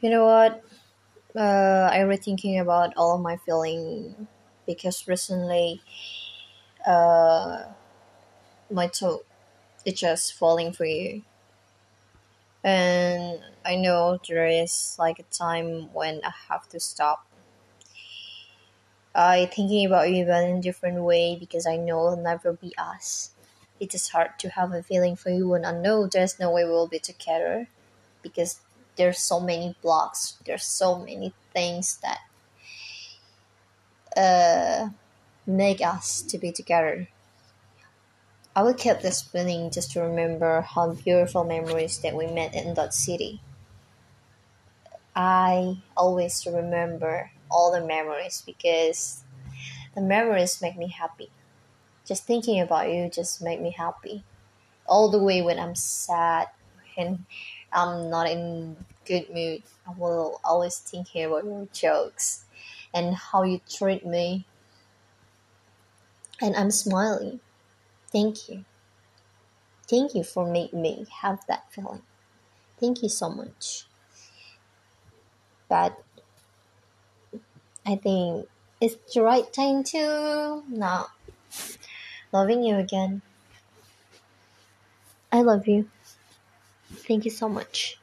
You know what? Uh, I was thinking about all of my feeling because recently, uh, my toe is just falling for you, and I know there is like a time when I have to stop. I thinking about you but in a different way because I know it'll never be us. It is hard to have a feeling for you when I know there's no way we'll be together because there's so many blocks, there's so many things that uh make us to be together. I will keep this feeling just to remember how beautiful memories that we met in that city. I always remember all the memories because the memories make me happy. Just thinking about you just make me happy. All the way when I'm sad and I'm not in good mood, I will always thinking about your jokes and how you treat me and I'm smiling. Thank you. Thank you for making me have that feeling. Thank you so much. But I think it's the right time to now loving you again. I love you. Thank you so much.